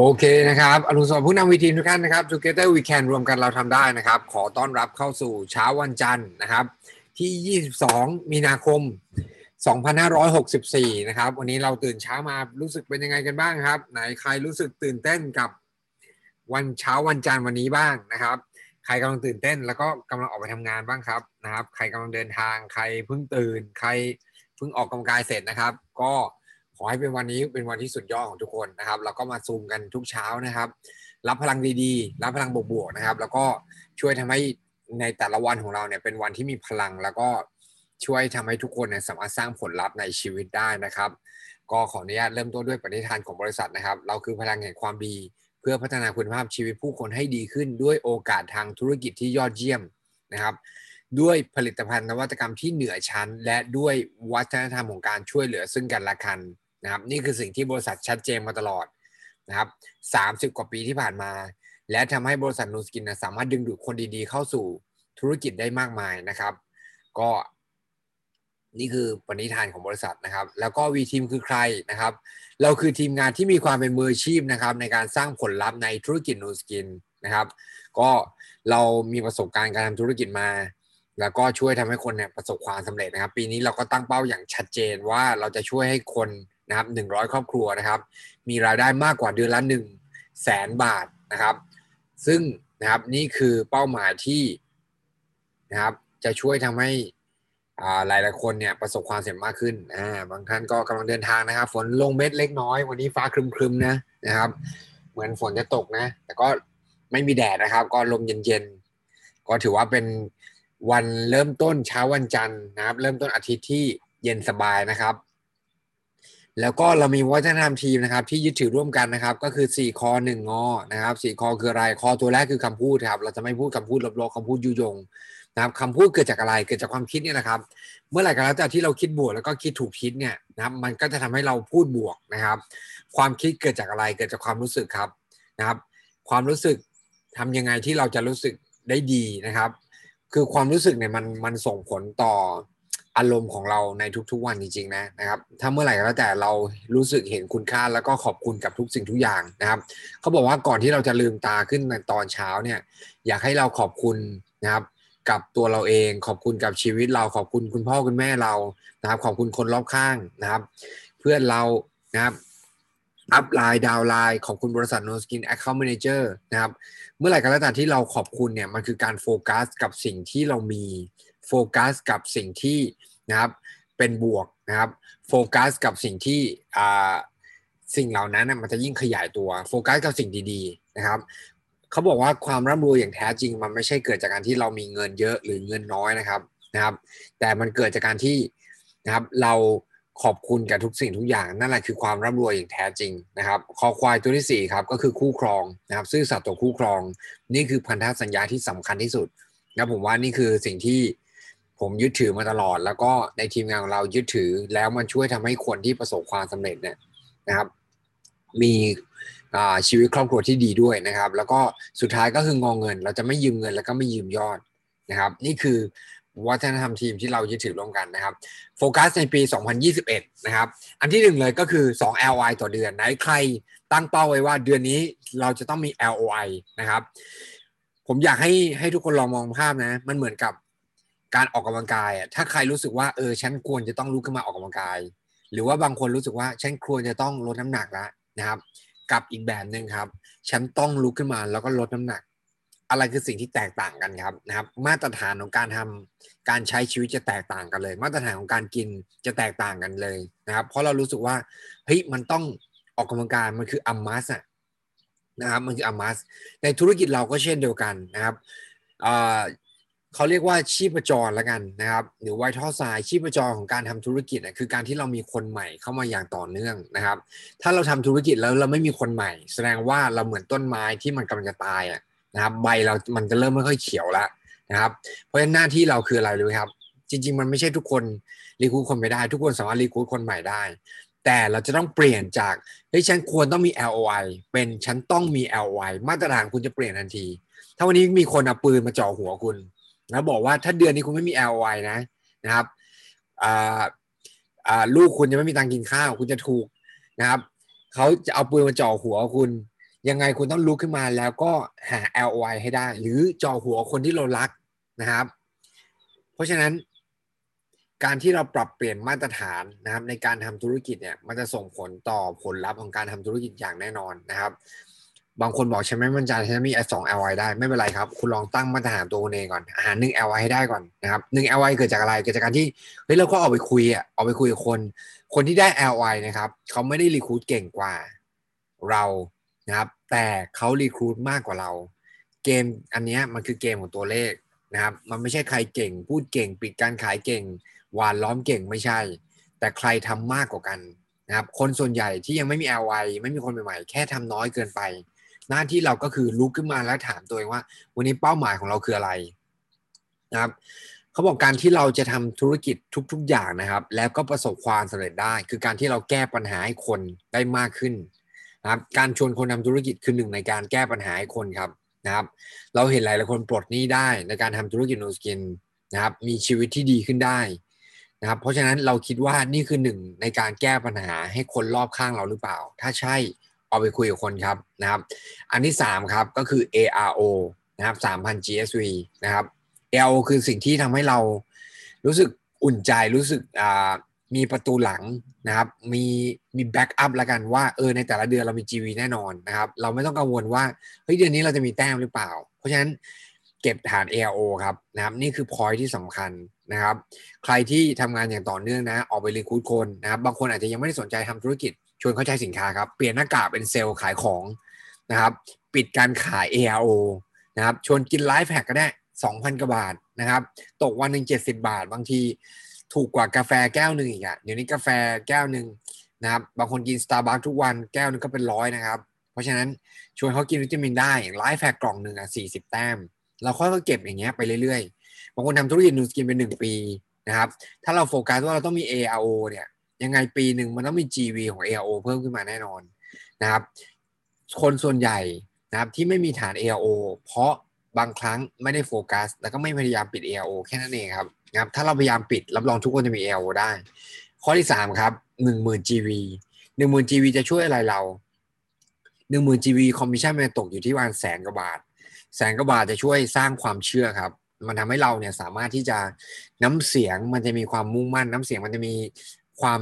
โอเคนะครับอรุณสวัสดิ์ผู้นำวีทีมทุกท่านนะครับ Together We Can รวมกันเราทำได้นะครับ ขอต้อนรับเข้าสู่เช้าวันจันทร์นะครับ ที่ 22 มีนาคม 2564 นะครับ วันนี้เราตื่นเช้ามารู้สึกเป็นยังไงกันบ้างครับ ไหนใครรู้สึกตื่นเต้นกับวันเช้าวันจันทร์วันนี้บ้างนะครับ ใครกำลังตื่นเต้นแล้วก็กำลังออกไปทำงานบ้างครับนะครับ ใครกำลังเดินทาง ใครเพิ่งตื่น ใครเพิ่งออกกำลังกายเสร็จนะครับ ก็ ขอให้เป็นวันนี้เป็นวันที่สุดยอดของทุกคนนะครับเราก็มาซูมกันทุกเช้านะครับ รับพลังดีๆ รับพลังบวกๆนะครับ แล้วก็ช่วยทำให้ในแต่ละวันของเราเนี่ยเป็นวันที่มีพลังแล้วก็ช่วยทำให้ทุกคนเนี่ยสามารถสร้างผลลัพธ์ในชีวิตได้นะครับ ก็ขออนุญาตเริ่มต้นด้วยปณิธานของบริษัทนะครับ เราคือพลังแห่งความดี เพื่อพัฒนาคุณภาพชีวิตผู้คนให้ดีขึ้น ด้วยโอกาสทางธุรกิจที่ยอดเยี่ยมนะครับ ด้วยผลิตภัณฑ์นวัตกรรมที่เหนือชั้น และด้วยวัฒนธรรมของการช่วยเหลือซึ่งกันและกัน นะครับนี่คือสิ่งที่บริษัทชัดเจนมาตลอดนะครับ30กว่าปีที่ผ่านมา และทำให้บริษัทนูสกินสามารถดึงดูดคนดีๆ เข้าสู่ธุรกิจได้มากมายนะครับ ก็นี่คือปณิธานของบริษัทนะครับ แล้วก็วีทีมคือใครนะครับ เราคือทีมงานที่มีความเป็นมืออาชีพนะครับ ในการสร้างผลลัพธ์ในธุรกิจนูสกินนะครับ ก็เรามีประสบการณ์การทำธุรกิจมา แล้วก็ช่วยทำให้คนเนี่ยประสบความสำเร็จนะครับ ปีนี้เราก็ตั้งเป้าอย่างชัดเจนว่าเราจะช่วยให้คน นะครับหนึ่งร้อยครอบครัวนะครับ มีรายได้มากกว่าเดือนละหนึ่งแสนบาทนะครับ ซึ่งนะครับนี่คือเป้าหมายที่นะครับจะช่วยทำให้หลายหลายคนเนี่ยประสบความสำเร็จมากขึ้นอ่าบางท่านก็กำลังเดินทางนะครับ ฝนลงเม็ดเล็กน้อย วันนี้ฟ้าครึมๆนะนะครับ เหมือนฝนจะตกนะ แต่ก็ไม่มีแดดนะครับ ก็ลมเย็นๆ ก็ถือว่าเป็นวันเริ่มต้นเช้าวันจันทร์นะครับ เริ่มต้นอาทิตย์ที่เย็นสบายนะครับ แล้วก็เรามีวัฒนธรรมทีมนะครับ ที่ยึดถือร่วมกันนะครับ ก็คือ 4 คอ1งอนะครับ4คอคืออะไรคอตัวแรกคือคำพูดครับ เราจะไม่พูดคำพูดลบๆคำพูดยุยงนะครับคำพูดเกิดจากอะไรเกิดจากความคิดนี่แหละครับ เมื่อไหร่ก็แล้วแต่ที่เราคิดบวกแล้วก็คิดถูกคิดเนี่ยนะครับมันก็จะทำให้เราพูดบวกนะครับ ความคิดเกิดจากอะไรเกิดจากความรู้สึกครับนะครับ ความรู้สึกทำยังไงที่เราจะรู้สึกได้ดีนะครับ คือความรู้สึกเนี่ยมันมันส่งผลต่อ อารมณ์ของเราในทุกๆวันจริงๆนะนะครับถ้าเมื่อไหร่ก็แล้วแต่เรารู้สึกเห็นคุณค่าแล้วก็ขอบคุณกับทุกสิ่งทุกอย่างนะครับเขาบอกว่าก่อนที่เราจะลืมตาขึ้นในตอนเช้าเนี่ยอยากให้เราขอบคุณนะครับกับตัวเราเองขอบคุณกับชีวิตเราขอบคุณคุณพ่อคุณแม่เรานะครับขอบคุณคนรอบข้างนะครับ เพื่อนเรานะครับ upline downline ขอบคุณบริษัท Nu Skin account manager นะครับเมื่อไหร่ก็แล้วแต่ที่เราขอบคุณเนี่ยมันคือการโฟกัสกับสิ่งที่เรามี โฟกัสกับสิ่งที่นะครับเป็นบวกนะครับโฟกัสกับสิ่งที่สิ่งเหล่านั้นมันจะยิ่งขยายตัวโฟกัสกับสิ่งดีๆนะครับเขาบอกว่าความร่ำรวยอย่างแท้จริง มันไม่ใช่เกิดจากการที่เรามีเงินเยอะหรือเงินน้อยนะครับนะครับ แต่มันเกิดจากการที่นะครับเราขอบคุณกับทุกสิ่งทุกอย่างนั่นแหละคือความร่ำรวยอย่างแท้จริงนะครับคอควายตัวที่4ครับก็คือคู่ครองนะครับซื่อสัตย์ต่อคู่ครอง นี่คือพันธสัญญาที่สำคัญที่สุดนะผมว่านี่คือสิ่งที่ ผมยึดถือมาตลอด แล้วก็ในทีมงานของเรายึดถือ แล้วมันช่วยทำให้คนที่ประสบความสำเร็จเนี่ยนะครับ มีชีวิตครอบครัวที่ดีด้วยนะครับ แล้วก็สุดท้ายก็คืององเงิน เราจะไม่ยืมเงินแล้วก็ไม่ยืมยอดนะครับ นี่คือวัฒนธรรมทีมที่เรายึดถือร่วมกันนะครับ โฟกัสในปี 2021 นะครับ อันที่หนึ่งเลยก็คือ 2 LOI ต่อเดือน ไหนใครตั้งเป้าไว้ว่าเดือนนี้เราจะต้องมี LOI นะครับ ผมอยากให้ให้ทุกคนลองมองภาพนะ มันเหมือนกับ การออกกำลังกายอะถ้าใครรู้สึกว่าเออฉันควรจะต้องลุกขึ้นมาออกกำลังกาย หรือว่าบางคนรู้สึกว่าฉันควรจะต้องลดน้ำหนักแล้วนะครับกับอีกแบบหนึ่งครับฉันต้องลุกขึ้นมาแล้วก็ลดน้ำหนัก อะไรคือสิ่งที่แตกต่างกันครับนะครับ มาตรฐานของการทำการใช้ชีวิตจะแตกต่างกันเลย มาตรฐานของการกินจะแตกต่างกันเลยนะครับ เพราะเรารู้สึกว่าเฮ้ยมันต้องออกกำลังกายมันคืออัมมัสอะนะครับมันคืออัมมัสในธุรกิจเราก็เช่นเดียวกันนะครับ เขาเรียกว่าชีพจรแล้วกันนะครับ หรือไวท์ท่อทรายชีพจรของการทำธุรกิจนะคือการที่เรามีคนใหม่เข้ามาอย่างต่อเนื่องนะครับ ถ้าเราทำธุรกิจแล้วเราไม่มีคนใหม่ แสดงว่าเราเหมือนต้นไม้ที่มันกำลังจะตายอะนะครับ ใบเรามันจะเริ่มไม่ค่อยเขียวแล้วนะครับ เพราะฉะนั้นหน้าที่เราคืออะไรรู้ครับ จริง ๆ มันไม่ใช่ทุกคนรีคูดคนไม่ได้ ทุกคนสามารถรีคูดคนใหม่ได้ แต่เราจะต้องเปลี่ยนจากเฮ้ยฉันควรต้องมี LOI เป็นฉันต้องมี LOI มาตรฐานคุณจะเปลี่ยนทันที ถ้าวันนี้มีคนเอาปืนมาจ่อหัวคุณ แล้วบอกว่าถ้าเดือนนี้คุณไม่มี LOI นะนะครับลูกคุณจะไม่มีตังกินข้าว คุณจะถูกนะครับเขาจะเอาปืนมาจ่อหัวคุณ ยังไงคุณต้องลุกขึ้นมาแล้วก็หา LOI ให้ได้ หรือจ่อหัวคนที่เรารักนะครับ เพราะฉะนั้นการที่เราปรับเปลี่ยนมาตรฐานนะครับ ในการทำธุรกิจเนี่ยมันจะส่งผลต่อผลลัพธ์ของการทำธุรกิจอย่างแน่นอนนะครับ บางคนบอกฉันไม่มั่นใจฉันมีสอง LI ได้ไม่เป็นไรครับ คุณลองตั้งมาตรฐานตัวเองก่อนหาหนึ่ง LI ให้ได้ก่อนนะครับหนึ่ง LI เกิดจากอะไรเกิดจากการที่เฮ้ยเราก็ออกไปคุยอะออกไปคุยกับคน คนที่ได้ LI นะครับเขาไม่ได้รีคูดเก่งกว่าเรานะครับแต่เขารีคูดมากกว่าเรา เกมอันนี้มันคือเกมของตัวเลขนะครับ มันไม่ใช่ใครเก่ง พูดเก่ง ปิดการขายเก่งหวานล้อมเก่งไม่ใช่ แต่ใครทำมากกว่ากันนะครับ คนส่วนใหญ่ที่ยังไม่มี LI ไม่มีคนใหม่ๆ แค่ทำน้อยเกินไป หน้าที่เราก็คือลุกขึ้นมาแล้วถามตัวเองว่า วันนี้เป้าหมายของเราคืออะไรนะครับเขาบอกการที่เราจะทำธุรกิจทุก ๆ อย่างนะครับ แล้วก็ประสบความสำเร็จได้ คือการที่เราแก้ปัญหาให้คนได้มากขึ้นนะครับการชวนคนทำธุรกิจคือหนึ่งในการแก้ปัญหาให้คนครับนะครับ เราเห็นหลายหลายคนปลดหนี้ได้ในการทำธุรกิจโนสกินนะครับ มีชีวิตที่ดีขึ้นได้นะครับ เพราะฉะนั้นเราคิดว่านี่คือหนึ่งในการแก้ปัญหาให้คนรอบข้างเราหรือเปล่า ถ้าใช่ เอาไปคุยกับคนครับนะครับ อันที่3ครับก็คือ ARO นะครับ3,000 GSV นะครับ ARO คือสิ่งที่ทำให้เรารู้สึกอุ่นใจรู้สึกมีประตูหลังนะครับมีมี backup แล้วกันว่าเออในแต่ละเดือนเรามี GV แน่นอนนะครับเราไม่ต้องกังวลว่าเฮ้ยเดือนนี้เราจะมีแต้มหรือเปล่า เพราะฉะนั้นเก็บฐาน ARO ครับนะครับนี่คือพอยที่สำคัญนะครับ ใครที่ทำงานอย่างต่อเนื่องนะ ออกไป recruit คนนะครับ บางคนอาจจะยังไม่ได้สนใจทำธุรกิจ ชวนเขาใช้สินค้าครับเปลี่ยนหน้ากากเป็นเซลส์ขายของนะครับ ปิดการขาย ARO นะครับชวนกิน LifePak ก็ได้ 2,000กว่าบาทนะครับ ตกวันหนึ่ง70 บาท บางทีถูกกว่ากาแฟแก้วหนึ่งอีกอะเดี๋ยวนี้กาแฟแก้วหนึ่งนะครับบางคนกินสตาร์บัคทุกวันแก้วนึงก็เป็นร้อยนะครับ เพราะฉะนั้นชวนเขากินวิตามินได้ LifePak กล่องหนึ่งอะสี่สิบแต้ม เราค่อยๆเก็บอย่างเงี้ยไปเรื่อยๆ บางคนทำธุรกิจ Nu Skin เป็นหนึ่งปีนะครับ ถ้าเราโฟกัสว่าเราต้องมี ARO เนี่ย ยังไงปีหนึ่งมันต้องมี GV ของ ARO เพิ่มขึ้นมาแน่นอนนะครับ คนส่วนใหญ่นะครับที่ไม่มีฐาน ARO เพราะบางครั้งไม่ได้โฟกัส แล้วก็ไม่พยายามปิด ARO แค่นั้นเองครับนะครับถ้าเราพยายามปิดรับรองทุกคนจะมี ARO ได้ ข้อที่สามครับหนึ่งหมื่น GV หนึ่งหมื่น GV จะช่วยอะไรเราหนึ่งหมื่น GV คอมมิชชั่นมันตกอยู่ที่ประมาณแสนกว่าบาท แสนกว่าบาทจะช่วยสร้างความเชื่อครับมันทำให้เราเนี่ยสามารถที่จะน้ำเสียงมันจะมีความมุ่งมั่นน้ำเสียงมันจะมี ความ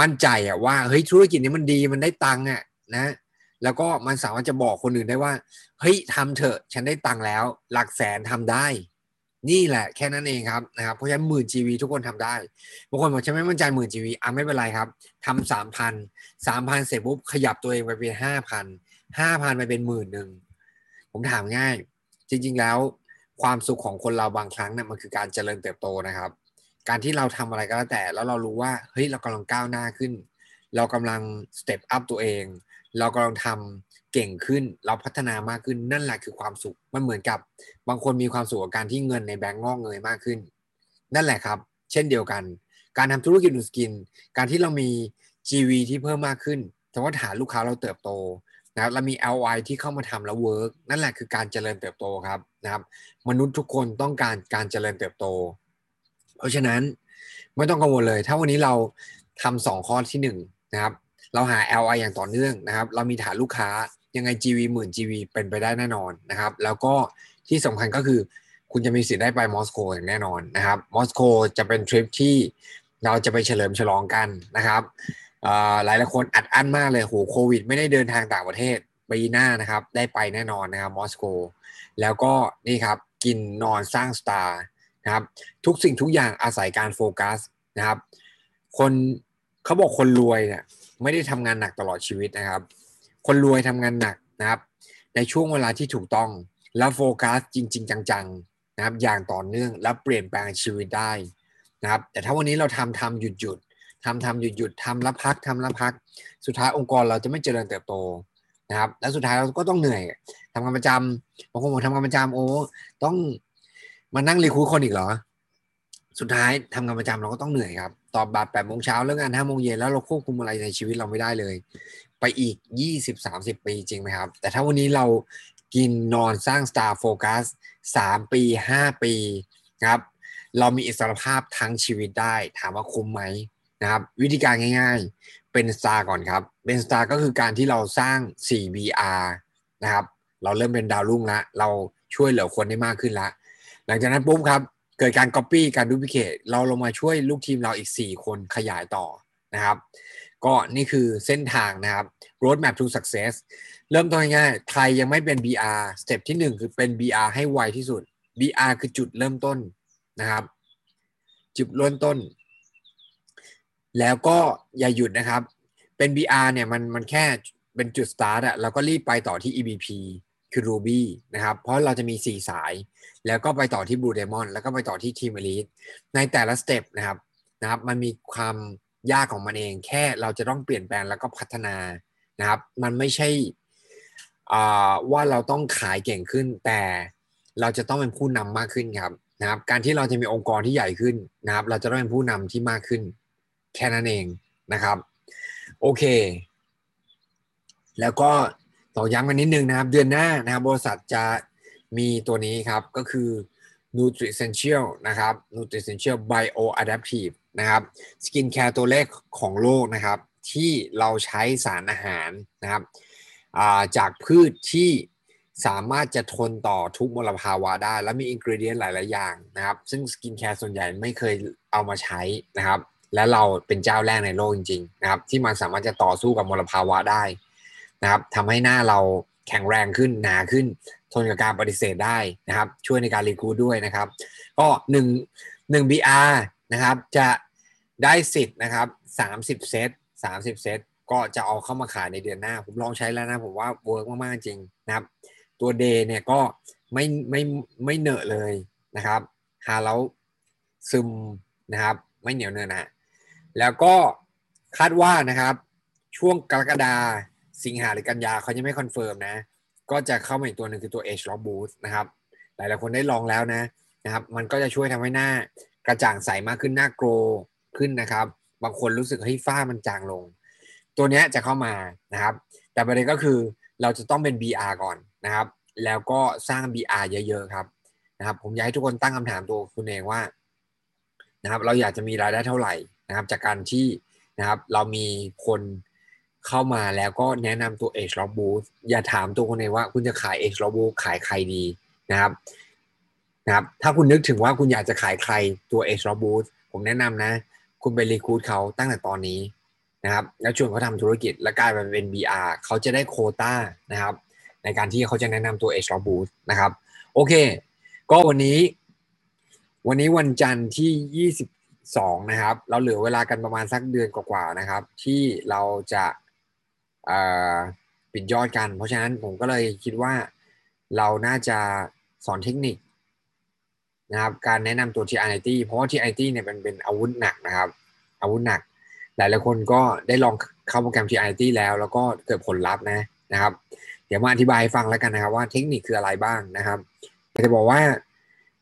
มั่นใจอะว่าเฮ้ยธุรกิจนี้มันดีมันได้ตังค์อะนะ แล้วก็มันสามารถจะบอกคนอื่นได้ว่าเฮ้ยทำเถอะฉันได้ตังค์แล้ว หลักแสนทำได้ นี่แหละแค่นั้นเองครับนะครับเพราะฉะนั้นหมื่น GV ทุกคนทำได้บางคนบอกฉันไม่มั่นใจหมื่น GV อะไม่เป็นไรครับทำสามพันสามพันเสร็จปุ๊บขยับตัวเองไปเป็นห้าพันห้าพันไปเป็นหมื่นหนึ่งผมถามง่าย จริง ๆแล้วความสุขของคนเราบางครั้งเนี่ยมันคือการเจริญเติบโตนะครับ การที่เราทำอะไรก็แล้วแต่ แล้วเรารู้ว่าเฮ้ยเรากำลังก้าวหน้าขึ้น เรากำลัง step up ตัวเอง เรากำลังทำเก่งขึ้น เราพัฒนามากขึ้นนั่นแหละคือความสุขมันเหมือนกับบางคนมีความสุขกับการที่เงินในแบงก์งอกเงยมากขึ้น นั่นแหละครับ เช่นเดียวกัน การทำธุรกิจ Nu Skin การที่เรามี GV ที่เพิ่มมากขึ้นแต่ว่าฐานลูกค้าเราเติบโตนะครับเรามี LI ที่เข้ามาทำแล้วเวิร์กนั่นแหละคือการเจริญเติบโตครับนะครับ มนุษย์ทุกคนต้องการการเจริญเติบโต เพราะฉะนั้นไม่ต้องกังวลเลย ถ้าวันนี้เราทำสองข้อที่หนึ่งนะครับเราหา LI อย่างต่อเนื่องนะครับ เรามีฐานลูกค้ายังไง GV หมื่น GV เป็นไปได้แน่นอนนะครับ แล้วก็ที่สำคัญก็คือ คุณจะมีสิทธิ์ได้ไปมอสโกอย่างแน่นอนนะครับมอสโกจะเป็นทริปที่เราจะไปเฉลิมฉลองกันนะครับหลายหลายคนอัดอั้นมากเลยโหโควิด ไม่ได้เดินทางต่างประเทศปีหน้านะครับ ได้ไปแน่นอนนะครับมอสโก แล้วก็นี่ครับกินนอนสร้างสตาร์ นะครับทุกสิ่งทุกอย่างอาศัยการโฟกัสนะครับ คนเขาบอกคนรวยเนี่ยไม่ได้ทำงานหนักตลอดชีวิตนะครับ คนรวยทำงานหนักนะครับ ในช่วงเวลาที่ถูกต้องแล้วโฟกัสจริง ๆ จังๆนะครับ อย่างต่อเนื่องแล้วเปลี่ยนแปลงชีวิตได้นะครับ แต่ถ้าวันนี้เราทำทำหยุดหยุดทำทำหยุดหยุดทำละพักทำละพัก สุดท้ายองค์กรเราจะไม่เจริญเติบโตนะครับ แล้วสุดท้ายเราก็ต้องเหนื่อยทำงานประจำบางคนบอกทำงานประจำโอ้ต้อง มานั่งรีคูดคนอีกเหรอ สุดท้ายทำงานประจำเราก็ต้องเหนื่อยครับ ตอบบัตรแปดโมงเช้าแล้วงงานห้าโมงเย็นแล้วเราควบคุมอะไรในชีวิตเราไม่ได้เลย ไปอีก20-30ปีจริงไหมครับ แต่ถ้าวันนี้เรากินนอนสร้าง Star Focus 3ปี5ปีครับ เรามีอิสรภาพทั้งชีวิตได้ ถามว่าคุ้มไหมนะครับวิธีการง่ายเป็นสตาร์ก่อนครับ เป็นสตาร์ก็คือการที่เราสร้าง 4BR นะครับ เราเริ่มเป็นดาวรุ่งละ เราช่วยเหลือคนได้มากขึ้นละ ลังจากนั้นปุ๊บครับ เกิดการ Copy การ Duplicate เราลงมาช่วยลูกทีมเราอีก 4 คนขยายต่อนะครับ ก็นี่คือเส้นทางนะครับ road map to success เริ่มต้นง่ายๆใครยังไม่เป็น BR สเต็ปที่ 1 คือเป็น BR ให้ไวที่สุด BR คือจุดเริ่มต้นนะครับ จุดเริ่มต้น แล้วก็อย่าหยุดนะครับ เป็น BR เนี่ยมันมันแค่เป็นจุดสตาร์ทอะแล้วก็รีบไปต่อที่ EBP คือ Ruby นะครับ เพราะเราจะมี 4 สาย แล้วก็ไปต่อที่ Blue Diamond แล้วก็ไปต่อที่ Team Elite ในแต่ละสเต็ปนะครับนะครับ มันมีความยากของมันเอง แค่เราจะต้องเปลี่ยนแปลงแล้วก็พัฒนานะครับ มันไม่ใช่ว่าเราต้องขายเก่งขึ้น แต่เราจะต้องเป็นผู้นำมากขึ้นครับนะครับ การที่เราจะมีองค์กรที่ใหญ่ขึ้นนะครับ เราจะต้องเป็นผู้นำที่มากขึ้น แค่นั้นเองนะครับ โอเค แล้วก็ ต่อย้ำกันนิดนึงนะครับ เดือนหน้านะครับบริษัทจะมีตัวนี้ครับก็คือ Nutricential นะครับ Nutricential Bioadaptive นะครับสกินแคร์ตัวแรกของโลกนะครับ ที่เราใช้สารอาหารนะครับจากพืชที่สามารถจะทนต่อทุกมลภาวะได้ และมี ingredient หลาย ๆ อย่างนะครับ ซึ่งสกินแคร์ส่วนใหญ่ไม่เคยเอามาใช้นะครับ และเราเป็นเจ้าแรกในโลกจริง ๆ นะครับ ที่มันสามารถจะต่อสู้กับมลภาวะได้ นะครับทำให้หน้าเราแข็งแรงขึ้นหนาขึ้น ทนกับการปฏิเสธได้นะครับ ช่วยในการ recruit ด้วยนะครับ ก็หนึ่งหนึ่ง BR นะครับ จะได้สิทธิ์นะครับสามสิบเซตสามสิบเซตก็จะเอาเข้ามาขายในเดือนหน้า ผมลองใช้แล้วนะ ผมว่า work มากๆจริงนะครับ ตัว Day เนี่ยก็ไม่ไม่ไม่เหนอะเลยนะครับทาแล้วซึมนะครับ ไม่เหนียวเนื้อนะแล้วก็คาดว่านะครับ ช่วงกรกฎา สิงหาหรือกันยาเขายังไม่คอนเฟิร์มนะ ก็จะเข้ามาอีกตัวหนึ่งคือตัว ageLOC Boost นะครับ หลายหลายคนได้ลองแล้วนะนะครับ มันก็จะช่วยทำให้หน้ากระจ่างใสมากขึ้นหน้า glow ขึ้นนะครับ บางคนรู้สึกเฮ้ยฝ้ามันจางลง ตัวนี้จะเข้ามานะครับ แต่ประเด็นก็คือเราจะต้องเป็น BR ก่อนนะครับ แล้วก็สร้าง BR เยอะๆครับนะครับ ผมอยากให้ทุกคนตั้งคำถามตัวคุณเองว่านะครับ เราอยากจะมีรายได้เท่าไหร่นะครับ จากการที่นะครับ เรามีคน เข้ามาแล้วก็แนะนำตัว Edge Lock Boost อย่าถามตัวคุณเองว่าคุณจะขาย Edge Lock Boost ขายใครดีนะครับนะครับ ถ้าคุณนึกถึงว่าคุณอยากจะขายใครตัว Edge Lock Boost ผมแนะนำนะ คุณไปรีคูดเขาตั้งแต่ตอนนี้นะครับ แล้วชวนเขาทำธุรกิจและกลายเป็น BR เขาจะได้โคต้านะครับ ในการที่เขาจะแนะนำตัว Edge Lock Boost นะครับ โอเค ก็วันนี้ วันนี้วันจันทร์ที่22นะครับเราเหลือเวลากันประมาณสักเดือนกว่าๆนะครับ ที่เราจะ ปิดยอดกัน เพราะฉะนั้นผมก็เลยคิดว่าเราน่าจะสอนเทคนิคนะครับการแนะนำตัว TIT เพราะว่า TIT เนี่ยเป็นเป็นอาวุธหนักนะครับ อาวุธหนัก หลายหลายคนก็ได้ลองเข้าโปรแกรม TIT แล้วแล้วก็เกิดผลลัพธ์นะนะครับ เดี๋ยวมาอธิบายให้ฟังแล้วกันนะครับว่าเทคนิคคืออะไรบ้างนะครับจะบอกว่า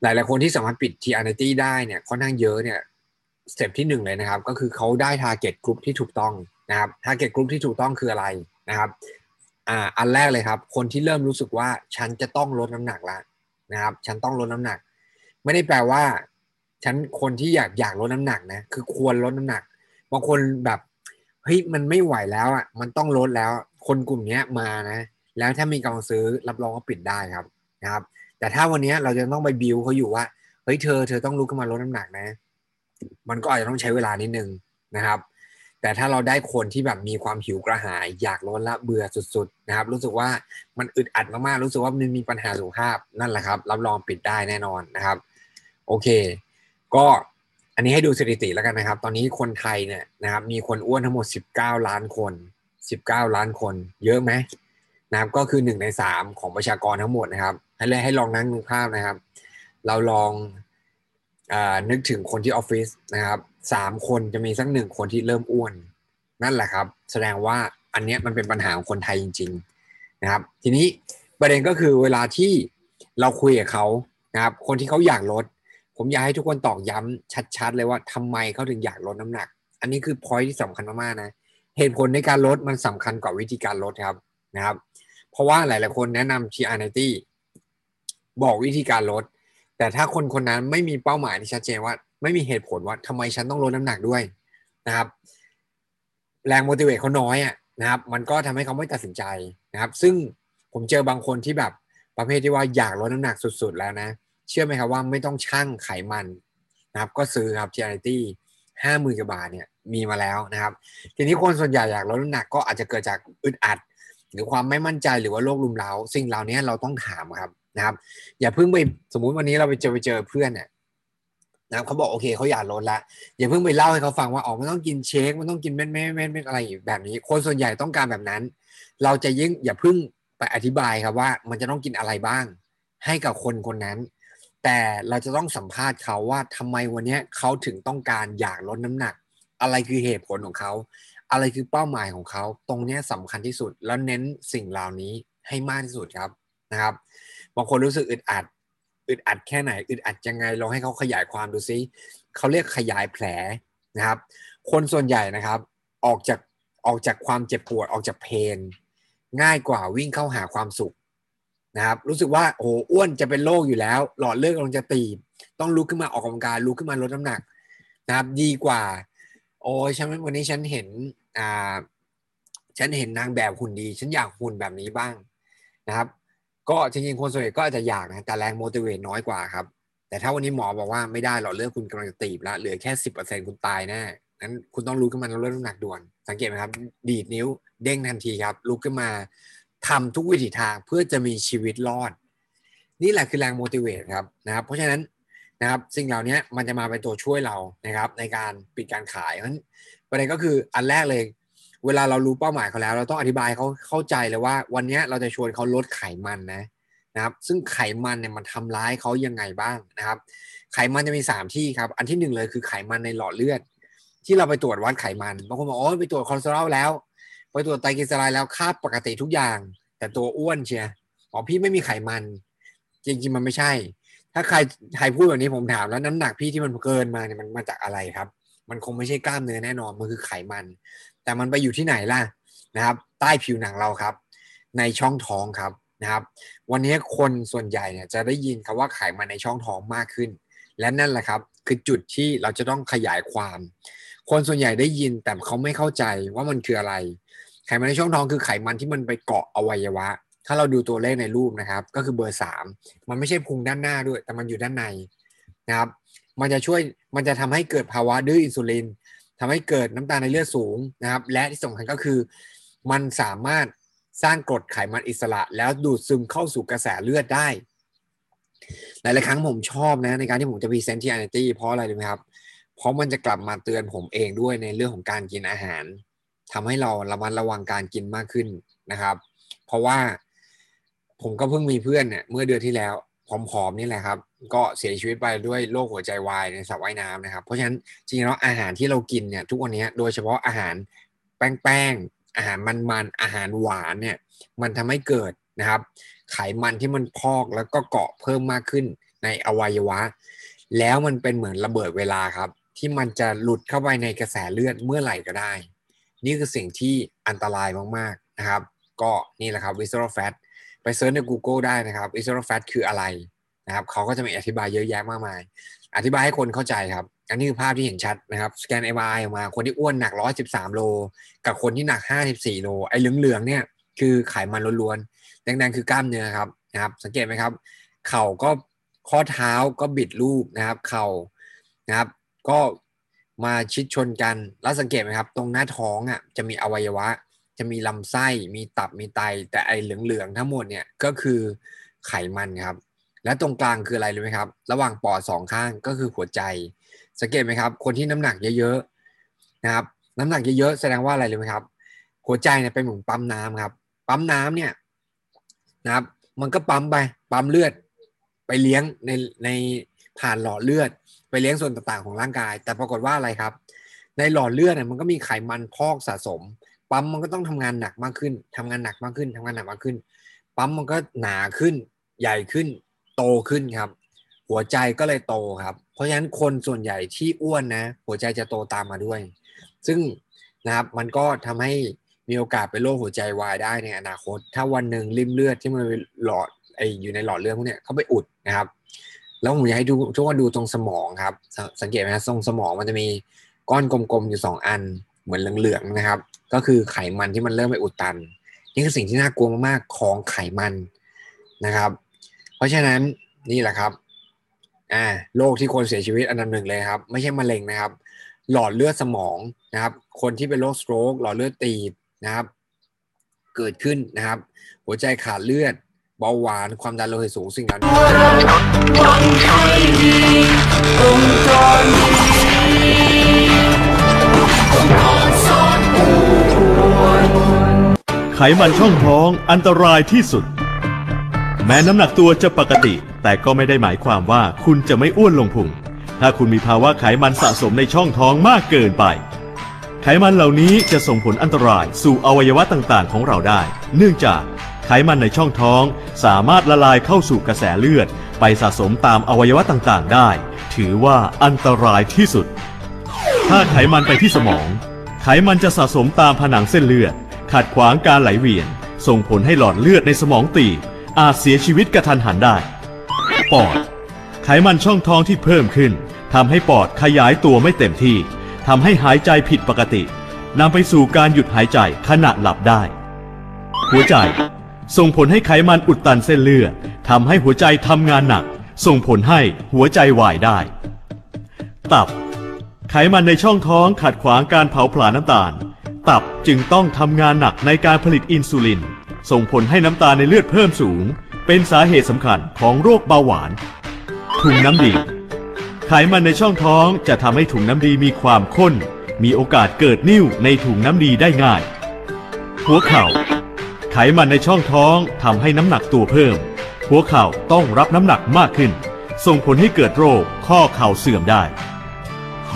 หลายหลายคนที่สามารถปิด TR ได้เนี่ยค่อนข้างเยอะเนี่ยสเต็ปที่หนึ่งเลยนะครับ ก็คือเขาได้ target กลุ่มที่ถูกต้อง นะครับ target กลุ่มที่ถูกต้องคืออะไรนะครับอ่าอันแรกเลยครับ คนที่เริ่มรู้สึกว่าฉันจะต้องลดน้ำหนักแล้วนะครับ ฉันต้องลดน้ำหนัก ไม่ได้แปลว่าฉันคนที่อยากอยากลดน้ำหนักนะคือควรลดน้ำหนักบางคนแบบเฮ้ยมันไม่ไหวแล้วอะมันต้องลดแล้ว คนกลุ่มนี้มานะ แล้วถ้ามีกำลังซื้อรับรองว่าปิดได้ครับนะครับ แต่ถ้าวันนี้เราจะต้องไปบิวเขาอยู่ว่าเฮ้ยเธอเธอต้องลุกขึ้นมาลดน้ำหนักนะ มันก็อาจจะต้องใช้เวลานิดนึงนะครับ แต่ถ้าเราได้คนที่แบบมีความหิวกระหาย อยากลดละเบื่อสุดๆนะครับ รู้สึกว่ามันอึดอัดมากๆ รู้สึกว่ามันมีปัญหาสุขภาพนั่นแหละครับ รับรองปิดได้แน่นอนนะครับ โอเค ก็อันนี้ให้ดูสถิติแล้วกันนะครับ ตอนนี้คนไทยเนี่ยนะครับ มีคนอ้วนทั้งหมด 19 ล้านคน 19 ล้านคน เยอะไหมนะครับ ก็คือหนึ่งในสามของประชากรทั้งหมดนะครับ ให้เลยให้ลองนั่งดูภาพนะครับ เราลองอนึกถึงคนที่ออฟฟิศนะครับ สามคนจะมีสักหนึ่งคนที่เริ่มอ้วน นั่นแหละครับ แสดงว่าอันนี้มันเป็นปัญหาของคนไทยจริง ๆ นะครับ ทีนี้ประเด็นก็คือเวลาที่เราคุยกับเขานะครับ คนที่เขาอยากลด ผมอยากให้ทุกคนตอกย้ำชัด ๆ เลยว่าทำไมเขาถึงอยากลดน้ำหนัก อันนี้คือพอยที่สำคัญมากๆนะเหตุผลในการลดมันสำคัญกว่าวิธีการลดครับนะครับ เพราะว่าหลายๆคนแนะนำ TRNT บอกวิธีการลด แต่ถ้าคนคนนั้นไม่มีเป้าหมายที่ชัดเจนว่า ไม่มีเหตุผลว่าทำไมฉันต้องลดน้ำหนักด้วยนะครับ แรง motivate เขาน้อยอะนะครับ มันก็ทำให้เขาไม่ตัดสินใจนะครับ ซึ่งผมเจอบางคนที่แบบประเภทที่ว่าอยากลดน้ำหนักสุด ๆ แล้วนะ เชื่อไหมครับว่าไม่ต้องชั่งไขมันนะครับ ก็ซื้อครับ g i t ห้าหมื่นกว่าบาทเนี่ยมีมาแล้วนะครับ ทีนี้คนส่วนใหญ่อยากลดน้ำหนักก็อาจจะเกิดจากอึดอัด หรือความไม่มั่นใจหรือว่าโรครุมเร้าสิ่งเหล่านี้เราต้องถามครับนะครับ อย่าเพิ่งไปสมมุติวันนี้เราไปเจอไปเจอเพื่อนเนี่ย นะเขาบอกโอเคเขาอยากลดละอย่าเพิ่งไปเล่าให้เขาฟังว่าอ๋อมันต้องกินเชคมันต้องกินเม็ดเม็ดเม็ดเม็ดอะไรแบบนี้ คนส่วนใหญ่ต้องการแบบนั้น เราจะยิ่งอย่าเพิ่งไปอธิบายครับว่ามันจะต้องกินอะไรบ้าง ให้กับคนคนนั้น แต่เราจะต้องสัมภาษณ์เขาว่าทำไมวันนี้เขาถึงต้องการอยากลดน้ำหนัก อะไรคือเหตุผลของเขา อะไรคือเป้าหมายของเขา ตรงนี้สำคัญที่สุดแล้วเน้นสิ่งเหล่านี้ให้มากที่สุดครับนะครับบางคนรู้สึกอึดอัด อึดอัดแค่ไหนอึดอัดยังไงลองให้เขาขยายความดูซิเขาเรียกขยายแผลนะครับ คนส่วนใหญ่นะครับ ออกจากออกจากความเจ็บปวดออกจากเพนง่ายกว่าวิ่งเข้าหาความสุขนะครับ รู้สึกว่าโอ้อ้วนจะเป็นโรคอยู่แล้ว หลอดเลือดกำลังจะตีบ ต้องลุกขึ้นมาออกกำลังกายลุกขึ้นมาลดน้ำหนักนะครับ ดีกว่า โอ้ฉันวันนี้ฉันเห็นอ่าฉันเห็นนางแบบหุ่นดี ฉันอยากหุ่นแบบนี้บ้างนะครับ ก็จริงๆคนส่วนใหญ่ก็อาจจะอยากนะแต่แรงโมดิเวตน้อยกว่าครับ แต่ถ้าวันนี้หมอบอกว่าไม่ได้หรอกเลือดคุณกำลังจะตีบแล้วเหลือแค่สิบเปอร์เซ็นคุณตายแน่นั้นคุณต้องลุกขึ้นมาแล้วลดน้ำหนักด่วน สังเกตไหมครับ ดีดนิ้วเด้งทันทีครับ ลุกขึ้นมาทำทุกวิถีทางเพื่อจะมีชีวิตรอด นี่แหละคือแรงโมดิเวตครับนะครับ เพราะฉะนั้นนะครับสิ่งเหล่านี้มันจะมาเป็นตัวช่วยเรานะครับ ในการปิดการขายเพราะฉะนั้นประเด็นก็คืออันแรกเลย เวลาเรารู้เป้าหมายเขาแล้ว เราต้องอธิบายเขาเข้าใจเลยว่า วันนี้เราจะชวนเขาลดไขมันนะนะครับ ซึ่งไขมันเนี่ยมันทำร้ายเขายังไงบ้างนะครับ ไขมันจะมี 3 ที่ครับ อันที่หนึ่งเลยคือไขมันในหลอดเลือด ที่เราไปตรวจวัดไขมันบางคนบอกโอ้ไปตรวจคอเลสเตอรอลแล้ว ไปตรวจไตรกลีเซอไรด์แล้วค่าปกติทุกอย่าง แต่ตัวอ้วนเชียอ๋อพี่ไม่มีไขมัน จริงๆมันไม่ใช่ ถ้าใครใครพูดแบบนี้ผมถามแล้วน้ำหนักพี่ที่มันเกินมาเนี่ยมันมาจากอะไรครับ มันคงไม่ใช่กล้ามเนื้อแน่นอนมันคือไขมัน แต่มันไปอยู่ที่ไหนล่ะนะครับ ใต้ผิวหนังเราครับ ในช่องท้องครับนะครับ วันนี้คนส่วนใหญ่เนี่ยจะได้ยินคำว่าไขมันในช่องท้องมากขึ้น และนั่นแหละครับ คือจุดที่เราจะต้องขยายความ คนส่วนใหญ่ได้ยินแต่เขาไม่เข้าใจว่ามันคืออะไร ไขมันในช่องท้องคือไขมันที่มันไปเกาะอวัยวะ ถ้าเราดูตัวเลขในรูปนะครับ ก็คือเบอร์สามมันไม่ใช่พุงด้านหน้าด้วย แต่มันอยู่ด้านในนะครับ มันจะช่วยมันจะทำให้เกิดภาวะดื้ออินซูลิน ทำให้เกิดน้ำตาลในเลือดสูงนะครับ และที่สำคัญก็คือ มันสามารถสร้างกรดไขมันอิสระ แล้วดูดซึมเข้าสู่กระแสเลือดได้ หลายๆครั้งผมชอบนะในการที่ผมจะพรีเซนต์ที่อ n นตี้เพราะอะไรรู้ไหมครับ เพราะมันจะกลับมาเตือนผมเองด้วยในเรื่องของการกินอาหารทำให้เราระมัดระวังการกินมากขึ้นนะครับ เพราะว่าผมก็เพิ่งมีเพื่อนเนี่ยเมื่อเดือนที่แล้ว ผอมๆนี่แหละครับ ก็เสียชีวิตไปด้วยโรคหัวใจวายในสระว่ายน้ำนะครับ เพราะฉะนั้นจริงๆแล้วอาหารที่เรากินเนี่ยทุกวันนี้โดยเฉพาะอาหารแป้งๆอาหารมันๆอาหารหวานเนี่ยมันทำให้เกิดนะครับไขมันที่มันพอกแล้วก็เกาะเพิ่มมากขึ้นในอวัยวะ แล้วมันเป็นเหมือนระเบิดเวลาครับ ที่มันจะหลุดเข้าไปในกระแสเลือดเมื่อไหร่ก็ได้ นี่คือสิ่งที่อันตรายมากๆนะครับ ก็นี่แหละครับ visceral fat ไปเซิร์ชใน Google ได้นะครับ visceral fat คืออะไรนะครับเขาก็จะมีอธิบายเยอะแยะมากมาย อธิบายให้คนเข้าใจครับ อันนี้คือภาพที่เห็นชัดนะครับสแกนไอวออกมา คนที่อ้วนหนัก 113 โล กับคนที่หนัก 54 โล ไอ้เหลืองๆเนี่ยคือไขมันล้วนๆแดงๆคือกล้ามเนื้อครับนะครับ สังเกตไหมครับ เข่าก็ข้อเท้าก็บิดรูปนะครับ เข่านะครับ ก็มาชิดชนกันแล้วสังเกตไหมครับ ตรงหน้าท้องอะจะมีอวัยวะ จะมีลำไส้มีตับมีไต แต่ไอเหลืองๆทั้งหมดเนี่ยก็คือไขมันครับ และตรงกลางคืออะไรรู้ไหมครับ ระหว่างปอดสองข้างก็คือหัวใจ สังเกตไหมครับ คนที่น้ำหนักเยอะๆนะครับ น้ำหนักเยอะๆแสดงว่าอะไรรู้ไหมครับ หัวใจเนี่ยเป็นเหมือนปั๊มน้ำครับ ปั๊มน้ำเนี่ยนะครับ มันก็ปั๊มไปปั๊มเลือด ไปเลี้ยงในในผ่านหลอดเลือด ไปเลี้ยงส่วนต่างๆของร่างกาย แต่ปรากฏว่าอะไรครับ ในหลอดเลือดเนี่ยมันก็มีไขมันพอกสะสม ปั๊มมันก็ต้องทำงานหนักมากขึ้นทำงานหนักมากขึ้นทำงานหนักมากขึ้น ปั๊มมันก็หนาขึ้น ใหญ่ขึ้น โตขึ้นครับ หัวใจก็เลยโตครับ เพราะฉะนั้นคนส่วนใหญ่ที่อ้วนนะ หัวใจจะโตตามมาด้วย ซึ่งนะครับมันก็ทำให้มีโอกาสเป็นโรคหัวใจวายได้ในอนาคต ถ้าวันหนึ่งริมเลือดที่มันหลอดไออยู่ในหลอดเลือดพวกนี้เขาไปอุดนะครับ แล้วผมอยากให้ดูทุกคนดูตรงสมองครับ สังเกตไหมครับตรงสมองมันจะมีก้อนกลมๆอยู่สองอัน เหมือนเหลืองๆนะครับ ก็คือไขมันที่มันเริ่มไปอุดตัน นี่คือสิ่งที่น่ากลัวมากๆของไขมันนะครับ เพราะฉะนั้นนี่แหละครับอ่าโรคที่คนเสียชีวิตอันดับหนึ่งเลยครับ ไม่ใช่มะเร็งนะครับ หลอดเลือดสมองนะครับ คนที่เป็นโรคสโตรกหลอดเลือดตีบนะครับ เกิดขึ้นนะครับ หัวใจขาดเลือดเบาหวานความดันโลหิตสูงสิ่งเหล่านี้ ไขมันช่องท้องอันตรายที่สุด แม้น้ำหนักตัวจะปกติ แต่ก็ไม่ได้หมายความว่าคุณจะไม่อ้วนลงพุง ถ้าคุณมีภาวะไขมันสะสมในช่องท้องมากเกินไป ไขมันเหล่านี้จะส่งผลอันตรายสู่อวัยวะต่างๆ ของเราได้ เนื่องจากไขมันในช่องท้องสามารถละลายเข้าสู่กระแสเลือด ไปสะสมตามอวัยวะต่างๆ ได้ ถือว่าอันตรายที่สุด ถ้าไขมันไปที่สมอง ไขมันจะสะสมตามผนังเส้นเลือด ขัดขวางการไหลเวียน ส่งผลให้หลอดเลือดในสมองตีบอาจเสียชีวิตกระทันหันได้ ปอด ไขมันช่องท้องที่เพิ่มขึ้นทำให้ปอดขยายตัวไม่เต็มที่ทำให้หายใจผิดปกตินำไปสู่การหยุดหายใจขณะหลับได้ หัวใจ ส่งผลให้ไขมันอุดตันเส้นเลือดทำให้หัวใจทำงานหนัก ส่งผลให้หัวใจวายได้ ตับ ไขมันในช่องท้องขัดขวางการเผาผลาญน้ำตาล ตับจึงต้องทำงานหนักในการผลิตอินซูลิน ส่งผลให้น้ำตาลในเลือดเพิ่มสูง เป็นสาเหตุสำคัญของโรคเบาหวาน ถุงน้ำดี ไขมันในช่องท้องจะทำให้ถุงน้ำดีมีความข้น มีโอกาสเกิดนิ่วในถุงน้ำดีได้ง่าย หัวเข่า ไขมันในช่องท้องทำให้น้ำหนักตัวเพิ่ม หัวเข่าต้องรับน้ำหนักมากขึ้น ส่งผลให้เกิดโรคข้อเข่าเสื่อมได้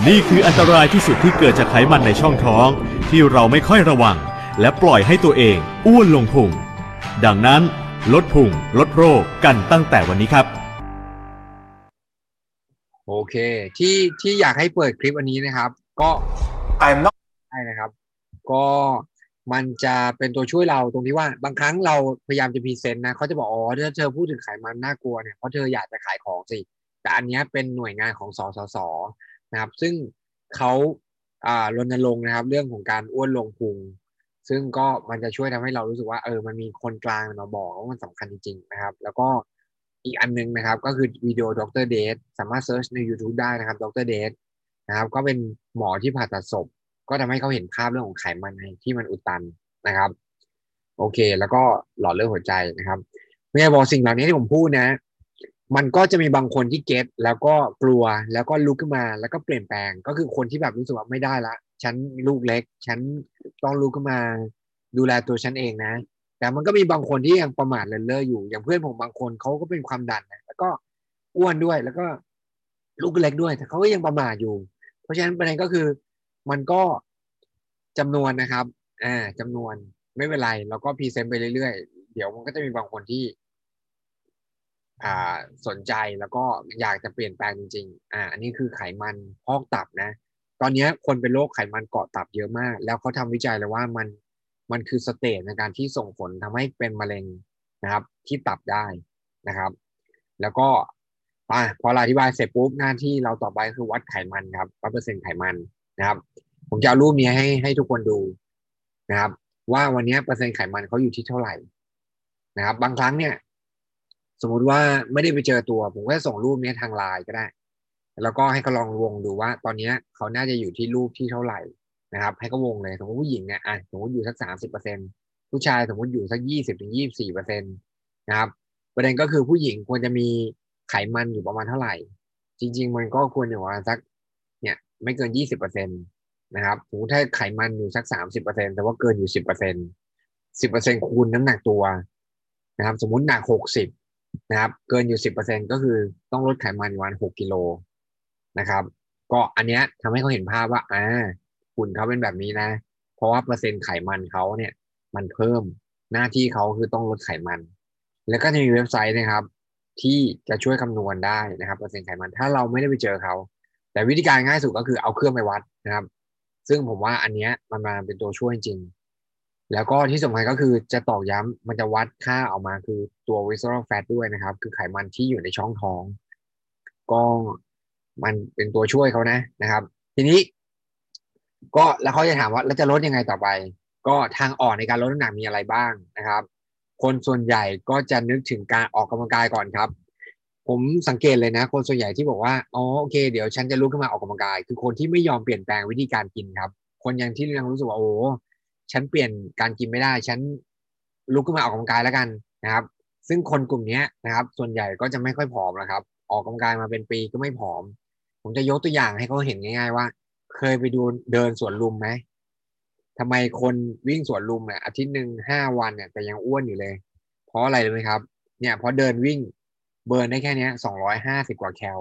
นี่คืออันตรายที่สุดที่เกิดจากไขมันในช่องท้อง ที่เราไม่ค่อยระวัง และปล่อยให้ตัวเองอ้วนลงพุง ดังนั้น ลดพุงลดโรคกันตั้งแต่วันนี้ครับ โอเค ที่ที่อยากให้เปิดคลิปอันนี้นะครับ ก็ I'm not ได้นะครับ ก็มันจะเป็นตัวช่วยเราตรงที่ว่าบางครั้งเราพยายามจะ present นะเขาจะบอกอ๋อถ้าเธอพูดถึงไขมันน่ากลัวเนี่ยเพราะเธออยากจะขายของสิ แต่อันเนี้ยเป็นหน่วยงานของสสส นะครับ ซึ่งเขาอ่ารณรงค์นะครับ เรื่องของการอ้วนลงพุงซึ่งก็มันจะช่วยทำให้เรารู้สึกว่าเออมันมีคนกลางมาบอกว่ามันสำคัญจริงๆนะครับ แล้วก็อีกอันนึงนะครับ ก็คือวิดีโอ Dr. Death สามารถ search ใน YouTube ได้นะครับ Dr. Death นะครับ ก็เป็นหมอที่ผ่าตัดศพ ก็ทำให้เขาเห็นภาพเรื่องของไขมันในที่มันอุดตันนะครับ โอเค แล้วก็หลอดเลือดหัวใจนะครับไม่ใช่บอกสิ่งเหล่านี้ที่ผมพูดนะ มันก็จะมีบางคนที่เก็ตแล้วก็กลัวแล้วก็ลุกขึ้นมา แล้วก็เปลี่ยนแปลงก็คือคนที่แบบรู้สึกว่าไม่ได้ละฉันลูกเล็ก ฉันต้องลุกขึ้นมา ดูแลตัวฉันเองนะ แต่มันก็มีบางคนที่ยังประมาทเลินเล่ออยู่ อย่างเพื่อนผมบางคนเขาก็เป็นความดันนะแล้วก็อ้วนด้วยแล้วก็ลูกเล็กด้วย แต่เขาก็ยังประมาทอยู่ เพราะฉะนั้นประเด็นก็คือมันก็จำนวนนะครับ อ่าจำนวนไม่เป็นไร แล้วก็ present ไปเรื่อยๆ เดี๋ยวมันก็จะมีบางคนที่ สนใจแล้วก็อยากจะเปลี่ยนแปลงจริงๆ อ่า อันนี้คือไขมันพอกตับนะ ตอนนี้คนเป็นโรคไขมันเกาะตับเยอะมาก แล้วเขาทำวิจัยเลยว่ามันมันคือ stage ในการที่ส่งผลทำให้เป็นมะเร็งนะครับ ที่ตับได้นะครับ แล้วก็อะพอเราอธิบายเสร็จปุ๊บหน้าที่เราต่อไปคือวัดไขมันครับวัดเปอร์เซ็นต์ไขมันนะครับ ผมจะเอารูปนี้ให้ให้ทุกคนดูนะครับ ว่าวันนี้เปอร์เซ็นต์ไขมันเขาอยู่ที่เท่าไหร่นะครับ บางครั้งเนี่ย มมุติว่าไม่ได้ไปเจอตัว ผมก็ส่งรูปนี้ทางไลน์ก็ได้ แล้วก็ให้เขาลองวงดูว่า ตอนนี้เขาน่าจะอยู่ที่รูปที่เท่าไหร่นะครับ ให้เขาวงเลยสมมติผู้หญิงเนี่ยอะสมมติอยู่สักสามสิบเปอร์เซ็นผู้ชายสมมติอยู่สักยี่สิบถึงยี่สี่เปอร์เซ็นตนะครับ ประเด็นก็คือผู้หญิงควรจะมีไขมันอยู่ประมาณเท่าไหร่ จริง ๆ มันก็ควรอยู่ประมาณสักเนี่ยไม่เกินยี่สิบเปอร์เซ็นตนะครับสมมติถ้าไขมันอยู่สักสามสิบเปอร์เซ็นแต่ว่าเกินอยู่สิบเปอร์เซ็นสิบเปอร์เซ็นคูณน้ำหนักตัวนะครับ สมมติหนักหกสิบ นะครับ เกินอยู่สิบเปอร์เซ็นก็คือต้องลดไขมันวันหกกิโลนะครับ ก็อันเนี้ยทำให้เขาเห็นภาพว่าอ่าหุ่นเขาเป็นแบบนี้นะ เพราะว่าเปอร์เซ็นต์ไขมันเขาเนี่ย มันเพิ่มหน้าที่เขาคือต้องลดไขมัน แล้วก็จะมีเว็บไซต์นะครับ ที่จะช่วยคำนวณได้นะครับเปอร์เซ็นต์ไขมันถ้าเราไม่ได้ไปเจอเขา แต่วิธีการง่ายสุดก็คือเอาเครื่องไปวัดนะครับ ซึ่งผมว่าอันเนี้ยมันมาเป็นตัวช่วยจริง แล้วก็ที่สำคัญก็คือจะตอกย้ำมันจะวัดค่าออกมาคือตัว visceral fat ด้วยนะครับ คือไขมันที่อยู่ในช่องท้อง ก็มันเป็นตัวช่วยเขานะนะครับ ทีนี้ ก็แล้วเขาจะถามว่าแล้วจะลดยังไงต่อไป ก็ทางออกในการลดน้ำหนักมีอะไรบ้างนะครับ คนส่วนใหญ่ก็จะนึกถึงการออกกำลังกายก่อนครับ ผมสังเกตเลยนะ คนส่วนใหญ่ที่บอกว่าอ๋อโอเค เดี๋ยวฉันจะลุกขึ้นมาออกกำลังกาย คือคนที่ไม่ยอมเปลี่ยนแปลงวิธีการกินครับ คนยังที่ยังรู้สึกว่าโอ้ ฉันเปลี่ยนการกินไม่ได้ ฉันลุกขึ้นมาออกกำลังกายแล้วกันนะครับ ซึ่งคนกลุ่มนี้นะครับ ส่วนใหญ่ก็จะไม่ค่อยผอมนะครับ ออกกำลังกายมาเป็นปีก็ไม่ผอม ผมจะยกตัวอย่างให้เขาเห็นง่าย ๆ ว่า เคยไปดูเดินสวนลุมไหมทำไมคนวิ่งสวนลุมเนี่ยอาทิตย์หนึ่งห้าวันเนี่ยแต่ยังอ้วนอยู่เลย เพราะอะไรรู้ไหมครับ เนี่ยเพราะเดินวิ่งเบิร์นได้แค่นี้สองร้อยห้าสิบกว่าแคล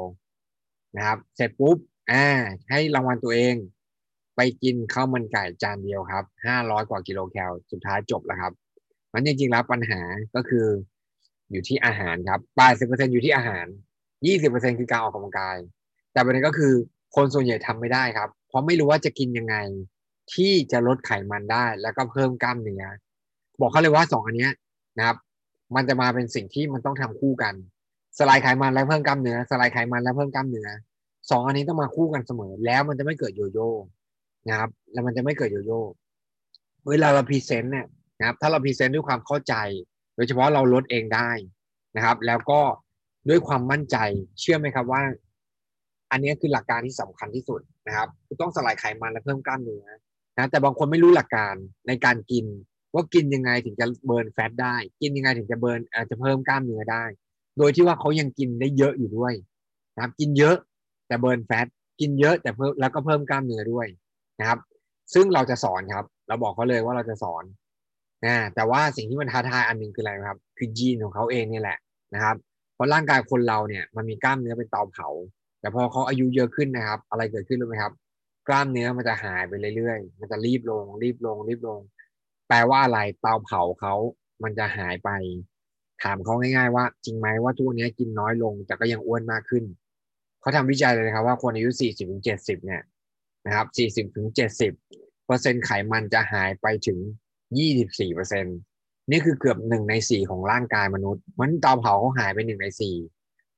นะครับ เสร็จปุ๊บอ่าให้รางวัลตัวเอง ไปกินข้าวมันไก่จานเดียวครับห้าร้อยกว่ากิโลแคลสุดท้ายจบแล้วครับมันจริงๆแล้วปัญหาก็คืออยู่ที่อาหารครับแปดสิบเปอร์เซ็นอยู่ที่อาหารยี่สิบเปอร์เซ็นคือการออกกำลังกาย แต่ประเด็นก็คือคนส่วนใหญ่ทำไม่ได้ครับ เพราะไม่รู้ว่าจะกินยังไง ที่จะลดไขมันได้ แล้วก็เพิ่มกล้ามเนื้อบอกเขาเลยว่าสองอันนี้นะครับ มันจะมาเป็นสิ่งที่มันต้องทำคู่กัน สลายไขมันและเพิ่มกล้ามเนื้อ สลายไขมันและเพิ่มกล้ามเนื้อสองอันนี้ต้องมาคู่กันเสมอ แล้วมันจะไม่เกิดโยโย่ นะครับ แล้วมันจะไม่เกิดโยโย่เวลาเรา present เนี่ยนะครับ ถ้าเรา present ด้วยความเข้าใจ โดยเฉพาะเราลดเองได้นะครับ แล้วก็ด้วยความมั่นใจเชื่อไหมครับว่า อันนี้คือหลักการที่สำคัญที่สุดนะครับคือต้องสลายไขมันและเพิ่มกล้ามเนื้อนะแต่บางคนไม่รู้หลักการในการกิน ว่ากินยังไงถึงจะ burn fat ได้ กินยังไงถึงจะ burn อาจจะเพิ่มกล้ามเนื้อได้ โดยที่ว่าเขายังกินได้เยอะอยู่ด้วยนะครับ กินเยอะแต่เบิร์นแฟตกินเยอะแต่เพิ่มแล้วก็เพิ่มกล้ามเนื้อด้วย นะครับ ซึ่งเราจะสอนครับ เราบอกเขาเลยว่าเราจะสอนนะแต่ว่าสิ่งที่มันท้าทายอันหนึ่งคืออะไรครับ คือยีนของเขาเองนี่แหละนะครับ เพราะร่างกายคนเราเนี่ยมันมีกล้ามเนื้อเป็นเตาเผา แต่พอเขาอายุเยอะขึ้นนะครับ อะไรเกิดขึ้นรู้ไหมครับ กล้ามเนื้อมันจะหายไปเรื่อยๆ มันจะรีบลง รีบลง รีบลง แปลว่าอะไรเตาเผาเขามันจะหายไป ถามเขาง่ายๆว่า จริงไหมว่าทุกวันนี้กินน้อยลงแต่ก็ยังอ้วนมากขึ้น เขาทำวิจัยเลยนะครับว่าคนอายุ 40-70 เนี่ย นะครับ 40-70เปอร์เซ็นต์ไขมันจะหายไปถึง 24เปอร์เซ็นต์นี่คือเกือบหนึ่งในสี่ของร่างกายมนุษย์มันเตาเผาเขาหายไปหนึ่งในสี่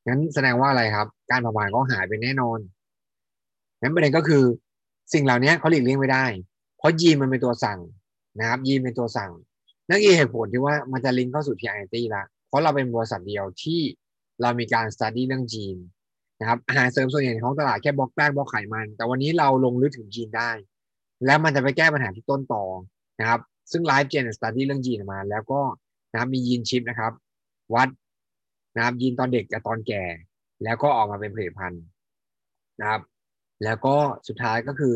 งั้นแสดงว่าอะไรครับ การเผาผลาญก็หายไปแน่นอนงั้นประเด็นก็คือสิ่งเหล่านี้เขาหลีกเลี่ยงไม่ได้ เพราะยีนมันเป็นตัวสั่งนะครับ ยีนเป็นตัวสั่ง นั่นคือเหตุผลที่ว่ามันจะลิงก์เข้าสู่ TIT ละเพราะเราเป็นบริษัทเดียวที่เรามีการสตูดี้เรื่องยีน นะครับอาหารเสริมส่วนใหญ่ของตลาดแค่บล็อกแป้งบล็อกไขมัน แต่วันนี้เราลงลึกถึงยีนได้ แล้วมันจะไปแก้ปัญหาที่ต้นตอนะครับ ซึ่ง Life Gen Study เรื่องยีนมา แล้วก็นะครับมียีนชิปนะครับ วัดนะครับยีนตอนเด็กกับตอนแก่ แล้วก็ออกมาเป็นผลิตภัณฑ์นะครับ แล้วก็สุดท้ายก็คือ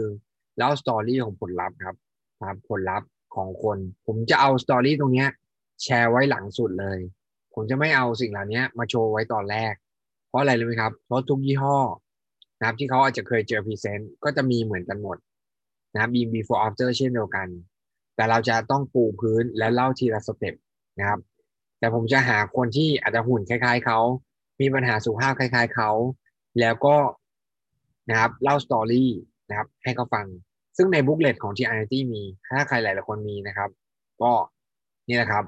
เล่า story ของผลลัพธ์ครับนะครับผลลัพธ์ของคน ผมจะเอา story ตรงเนี้ยแชร์ไว้หลังสุดเลย ผมจะไม่เอาสิ่งเหล่านี้มาโชว์ไว้ตอนแรก เพราะอะไรรู้ไหมครับ เพราะทุกยี่ห้อนะครับที่เขาอาจจะเคยเจอ present ก็จะมีเหมือนกันหมดนะครับมี before after เช่นเดียวกัน แต่เราจะต้องปูพื้นและเล่าทีละสเต็ปนะครับ แต่ผมจะหาคนที่อาจจะหุ่นคล้าย ๆเขามีปัญหาสุขภาพคล้าย ๆเขาแล้วก็นะครับเล่าสตอรี่นะครับให้เขาฟัง ซึ่งในบุ๊กเลตของ TIT มี ถ้าใครหลายๆคนมีนะครับ ก็นี่แหละครับ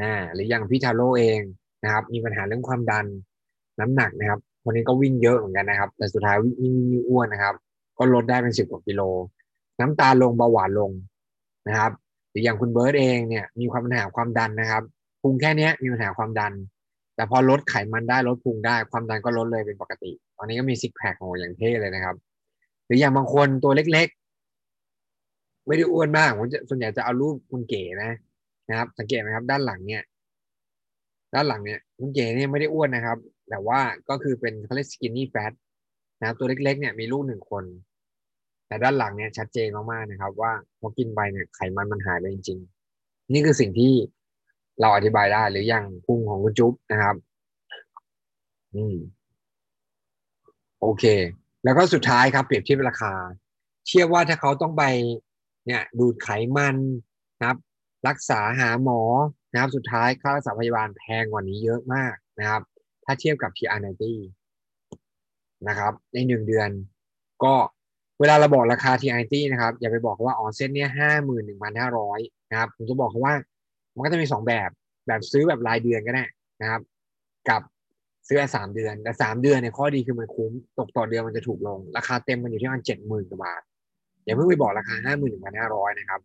อ่าหรืออย่างพี่ทาโร่เองนะครับ มีปัญหาเรื่องความดัน น้ำหนักนะครับ คนนี้ก็วิ่งเยอะเหมือนกันนะครับ แต่สุดท้ายวิ่งวิ่งอ้วนนะครับ ก็ลดได้เป็นสิบกว่ากิโล น้ำตาลลงเบาหวานลงนะครับหรืออย่างคุณเบิร์ตเองเนี่ยมีความปัญหาความดันนะครับพุงแค่นี้มีปัญหาความดัน แต่พอลดไขมันได้ลดพุงได้ความดันก็ลดเลยเป็นปกติ ตอนนี้ก็มีซิกแพคโอ้อย่างเท่เลยนะครับ หรืออย่างบางคนตัวเล็กๆ ไม่ได้อ้วนมากผมจะส่วนใหญ่จะเอารูปคุณเก๋นะนะครับ สังเกตไหมครับ ด้านหลังเนี่ย ด้านหลังเนี่ยคุณเก๋เนี่ยไม่ได้อ้วนนะครับ แต่ว่าก็คือเป็นเขาเรียกสกินนี่แฟตนะครับตัวเล็กๆเนี่ยมีลูกหนึ่งคน แต่ด้านหลังเนี่ยชัดเจนมากๆนะครับ ว่าพอกินไปเนี่ยไขมันมันหายไปจริง ๆ นี่คือสิ่งที่เราอธิบายได้หรืออย่างพุงของคุณจุ๊บนะครับ อืม โอเค แล้วก็สุดท้ายครับ เปรียบเทียบราคา เชื่อว่าถ้าเขาต้องไป เนี่ย ดูดไขมันนะครับ รักษาหาหมอนะครับ สุดท้ายค่ารักษาพยาบาลแพงกว่านี้เยอะมากนะครับ ถ้าเทียบกับ t r 9 0 นะครับ ในหนึ่งเดือนก็เวลาเราบอกราคา t r 9นะครับ อย่าไปบอกว่าอ๋อเส้นเนี้ยห้าหมื่นหนึ่งพันห้าร้อยนะครับ ผมจะบอกเขาว่า มันก็จะมีสองแบบ แบบซื้อแบบรายเดือนก็ได้นะครับ กับซื้อสามเดือน แต่สามเดือนเนี่ยข้อดีคือมันคุ้ม ตกต่อเดือนมันจะถูกลง ราคาเต็มมันอยู่ที่ประมาณเจ็ดหมื่นกว่าบาท อย่าเพิ่งไปบอกราคาห้าหมื่นหนึ่งพันห้าร้อยนะครับ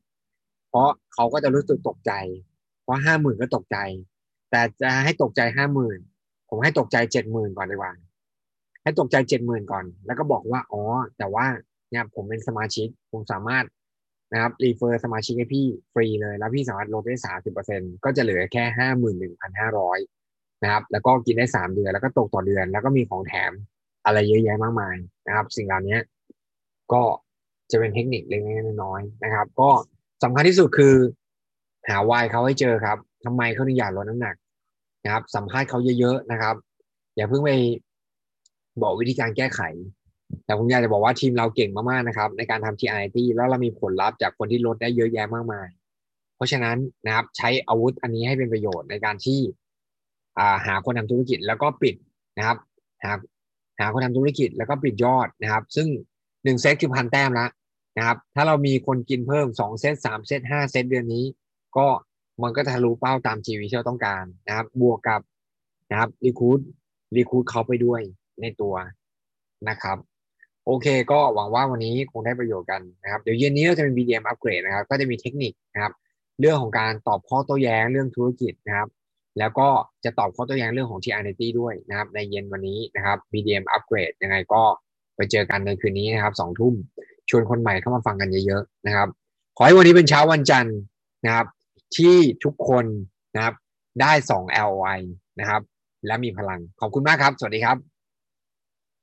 เพราะเขาก็จะรู้สึกตกใจ เพราะห้าหมื่นก็ตกใจ แต่จะให้ตกใจห้าหมื่น ผมให้ตกใจเจ็ดหมื่นก่อนดีกว่า ให้ตกใจเจ็ดหมื่นก่อน แล้วก็บอกว่า อ๋อ แต่ว่าเนี่ยผมเป็นสมาชิก ผมสามารถนะครับรีเฟอร์สมาชิกให้พี่ฟรีเลย แล้วพี่สามารถลดได้สามสิบเปอร์เซ็นก็จะเหลือแค่ห้าหมื่นหนึ่งพันห้าร้อยนะครับ แล้วก็กินได้สามเดือน แล้วก็ตกต่อเดือน แล้วก็มีของแถมอะไรเยอะแยะมากมายนะครับ สิ่งเหล่านี้ก็จะเป็นเทคนิคเล็กๆน้อยๆนะครับ ก็สำคัญที่สุดคือ หาวายเขาให้เจอครับทำไมเขาถึงอยากลดน้ำหนัก นะครับ สัมภาษณ์เขาเยอะๆนะครับ อย่าเพิ่งไปบอกวิธีการแก้ไข แต่ผมอยากจะบอกว่าทีมเราเก่งมากๆนะครับ ในการทำทีไอทีแล้วเรามีผลลัพธ์จากคนที่ลดได้เยอะแยะมากมาย เพราะฉะนั้นนะครับใช้อาวุธอันนี้ให้เป็นประโยชน์ในการที่าหาคนทำธุรกิจแล้วก็ปิดนะครับ หาหาคนทำธุรกิจแล้วก็ปิดยอดนะครับ ซึ่งหนึ่งเซตคือพันแต้มละนะครับ ถ้าเรามีคนกินเพิ่มสองเซตสามเซตห้าเซตเดือนนี้ ก็ มันก็ทะลุเป้าตามทีวีที่เราต้องการนะครับ บวกกับนะครับรีคูดรีคูดเขาไปด้วยในตัวนะครับ โอเค ก็หวังว่าวันนี้คงได้ประโยชน์กันนะครับ เดี๋ยวเย็นนี้เราจะเป็น BDM อัปเกรดนะครับ ก็จะมีเทคนิคนะครับ เรื่องของการตอบข้อโต้แย้งเรื่องธุรกิจนะครับ แล้วก็จะตอบข้อโต้แย้งเรื่องของ TRNT ด้วยนะครับ ในเย็นวันนี้นะครับ BDM อัปเกรดยังไงก็ไปเจอกันในคืนนี้นะครับสองทุ่มชวนคนใหม่เข้ามาฟังกันเยอะๆนะครับ ขอให้วันนี้เป็นเช้าวันจันทร์นะครับ ที่ทุกคนนะครับได้ 2 LOI นะครับ และมีพลังขอบคุณมากครับ สวัสดีครับ